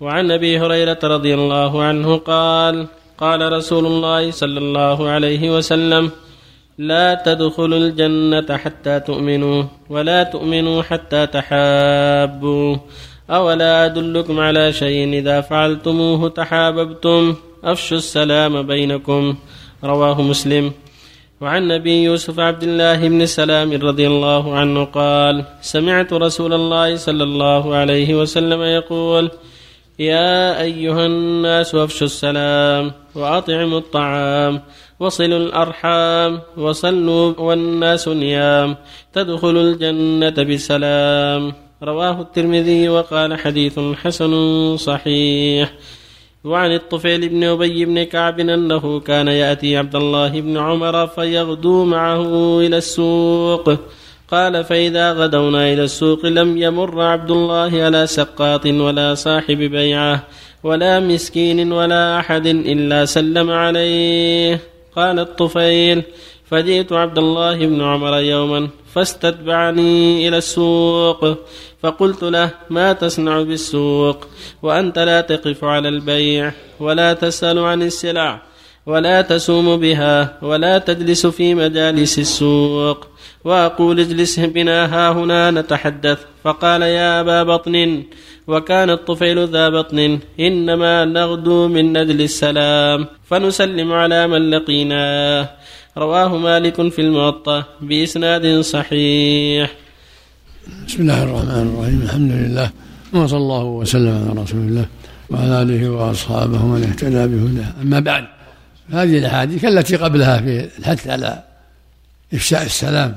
وعن أبي هريرة رضي الله عنه قال قال رسول الله صلى الله عليه وسلم لا تدخلوا الجنة حتى تؤمنوا ولا تؤمنوا حتى تحابوا أولا أدلكم على شيء إذا فعلتموه تحاببتم أفشوا السلام بينكم رواه مسلم. وعن نبي يوسف عبد الله بن سلام رضي الله عنه قال سمعت رسول الله صلى الله عليه وسلم يقول يا أيها الناس افشوا السلام وأطعموا الطعام وصلوا الأرحام وصلوا والناس نيام تدخلوا الجنة بسلام. رواه الترمذي وقال حديث حسن صحيح. وعن الطفيل بن أبي بن كعب أنه كان يأتي عبد الله بن عمر فيغدو معه إلى السوق. قال فإذا غدونا إلى السوق لم يمر عبد الله على سقاط ولا صاحب بيعة ولا مسكين ولا أحد إلا سلم عليه. قال الطفيل فجئت عبد الله بن عمر يوما فاستتبعني إلى السوق. فقلت له ما تصنع بالسوق وأنت لا تقف على البيع ولا تسأل عن السلع. ولا تسوم بها ولا تجلس في مجالس السوق. وأقول اجلس بنا ها هنا نتحدث. فقال يا أبا بطن وكان الطفيل ذا بطن إنما نغدو من نجل السلام فنسلم على من لقيناه رواه مالك في الموطأ بإسناد صحيح. بسم الله الرحمن الرحيم. الحمد لله. وصلى الله وسلم على رسول الله وعلى آله وأصحابه من اهتدى بهداه. أما بعد هذه الأحاديث التي قبلها في الحث على إفشاء السلام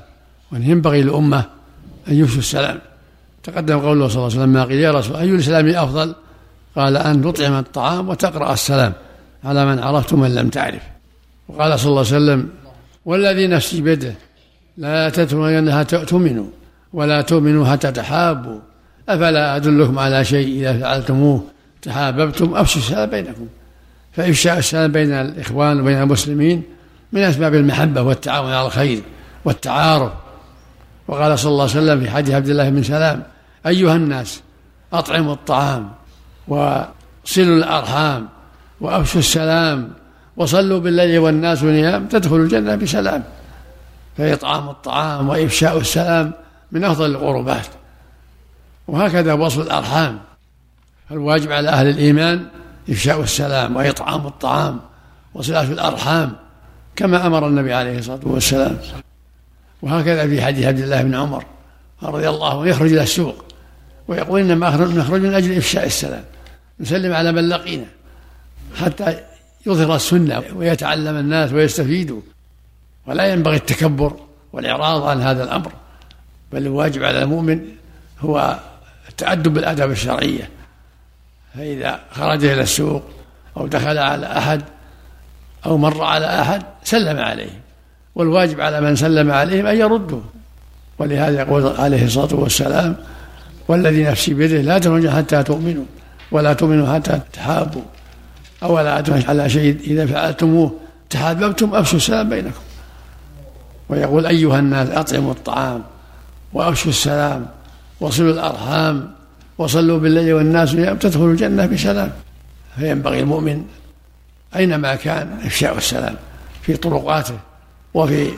وأن ينبغي للأمة أن يفشوا السلام. تقدم قوله صلى الله عليه وسلم ما قيل يا رسول أي الإسلام أفضل؟ قال أن تطعم الطعام وتقرأ السلام على من عرفت ومن لم تعرف. وقال صلى الله عليه وسلم والذي نفسي بيده لا تتمنى حتى تؤمنوا ولا تؤمنوا حتى تحابوا. أفلا أدلكم على شيء إذا فعلتموه؟ تحاببتم أفشوا السلام بينكم. فإفشاء السلام بين الإخوان وبين المسلمين من أسباب المحبة والتعاون على الخير والتعارف. وقال صلى الله عليه وسلم في حديث عبد الله بن سلام أيها الناس أطعموا الطعام وصلوا الأرحام وأفشوا السلام وصلوا بالليل والناس نيام تدخلوا الجنة بسلام. فإطعام الطعام وإفشاء السلام من أفضل القربات. وهكذا وصل الأرحام. فالواجب على أهل الإيمان إفشاء السلام وإطعام الطعام وصلاة الأرحام كما أمر النبي عليه الصلاة والسلام. وهكذا في حديث عبد الله بن عمر رضي الله عنه يخرج إلى السوق ويقول إنما نخرج من أجل إفشاء السلام نسلم على من لقينا حتى يظهر السنة ويتعلم الناس ويستفيدوا ولا ينبغي التكبر والإعراض عن هذا الأمر بل الواجب على المؤمن هو التأدب بالآداب الشرعية. فإذا خرج إلى السوق أو دخل على أحد أو مر على أحد سلم عليه والواجب على من سلم عليهم أن يردوا ولهذا يقول عليه الصلاة والسلام والذي نفسي بيده لا تؤمنوا حتى تؤمنوا ولا تؤمنوا حتى تحابوا أولا أدعو على شيء إذا فعلتموه تحاببتم أفشوا السلام بينكم. ويقول أيها الناس أطعموا الطعام وأفشوا السلام وصلوا الأرحام وصلوا بالليل والناس نيام تدخلوا الجنة بسلام. فينبغي المؤمن أينما كان إفشاء السلام في طرقاته وفي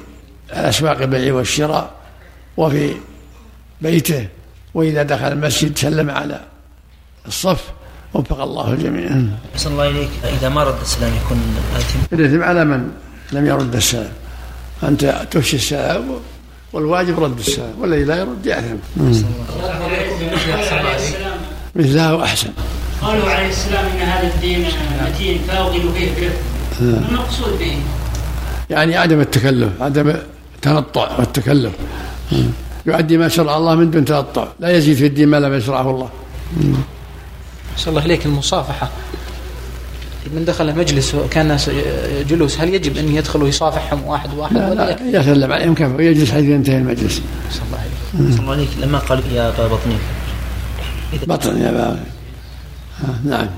الأسواق البيع والشراء وفي بيته وإذا دخل المسجد سلم على الصف وفق الله الجميع أحسن الله إليك. إذا ما رد السلام يكون آثم الإثم على من لم يرد السلام. أنت تفشي السلام والواجب رد السلام والذي لا يرد يأثم مثله أحسن قالوا عليه السلام إن هذا الدين متين فاوغل فيه كف ما المقصود به؟ يعني عدم التكلف عدم التنطع والتكلف. يؤدي ما شرع الله من دون تنطع. لا يزيد في الدين ما لم يشرعه الله. صلى الله إليك المصافحة. من دخل مجلس وكان الناس جلوس هل يجب أن يدخل ويصافحهم واحد واحد؟ لا, لا؟ يسلم عليهم كفى ويجلس حيث ينتهي المجلس. صلى الله عليك. أحسن الله إليك لما قال يا أبا بطني إذا بطن يا بابا. آه نعم.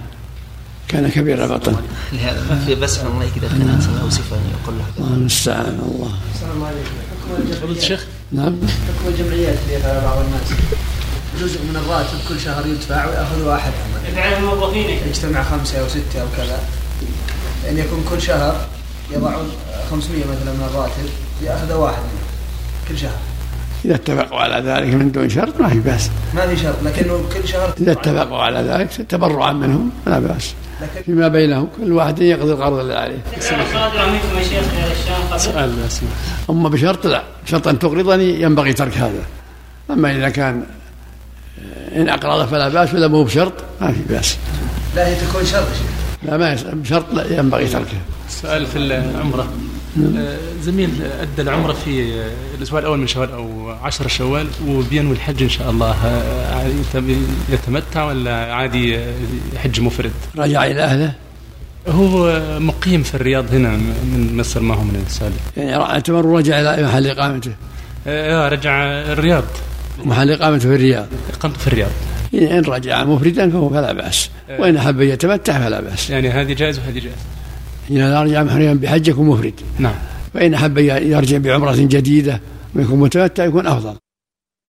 كان كبير بطن لهذا ما في بس عن الله إذا كان إنسان له صفة أن يقول له الله المستعان الله فضيلة الشيخ؟ نعم. حكم الجمعيات اللي يفعلها بعض الناس. جزء من الراتب كل شهر يدفع ويأخذ واحد. يفعل الموظفين. يجتمع خمسة أو ستة أو كذا. أن يكون كل شهر يضعون 500 مثلا من الراتب يأخذ واحد منهم كل شهر. إذا اتفقوا على ذلك من دون شرط ما في بأس. ما في شرط لكنه كل شهر إذا اتفقوا على ذلك تبرعا منهم فلا بأس. لكن فيما بينهم كل واحد يقضي القرض اللي عليه. تكون صادرة منكم يا شيخ الشام قبل سؤال بس أما بشرط لا. شرط أن تقرضني ينبغي ترك هذا. أما إذا كان إن أقرض فلا بأس ولا مو بشرط ما في بأس. لا هي تكون شرط يا شيخ. لا ما بشرط لا ينبغي تركه سؤال في العمرة. آه، زميل أدى العمرة في آه، الأسبوع الأول من شوال أو عشر شوال وبينوي الحج إن شاء الله. آه، يت- يتمتع ولا عادي آه، يحج مفرد؟ رجع إلى أهله؟ هو آه، مقيم في الرياض هنا من مصر ما هو من السالم يعني اعتبر رجع إلى محل إقامته؟ آه، رجع الرياض. محل إقامته في الرياض؟ إقامته في الرياض. إن رجع مفردا فهو فلا بأس. وإن أحب أن يتمتع فلا بأس. يعني هذه جائز وهذه جائز إذا رجع محرما بحج يكون مفرد نعم. فإن أحب يرجع بعمرة جديدة ويكون متمتع يكون أفضل.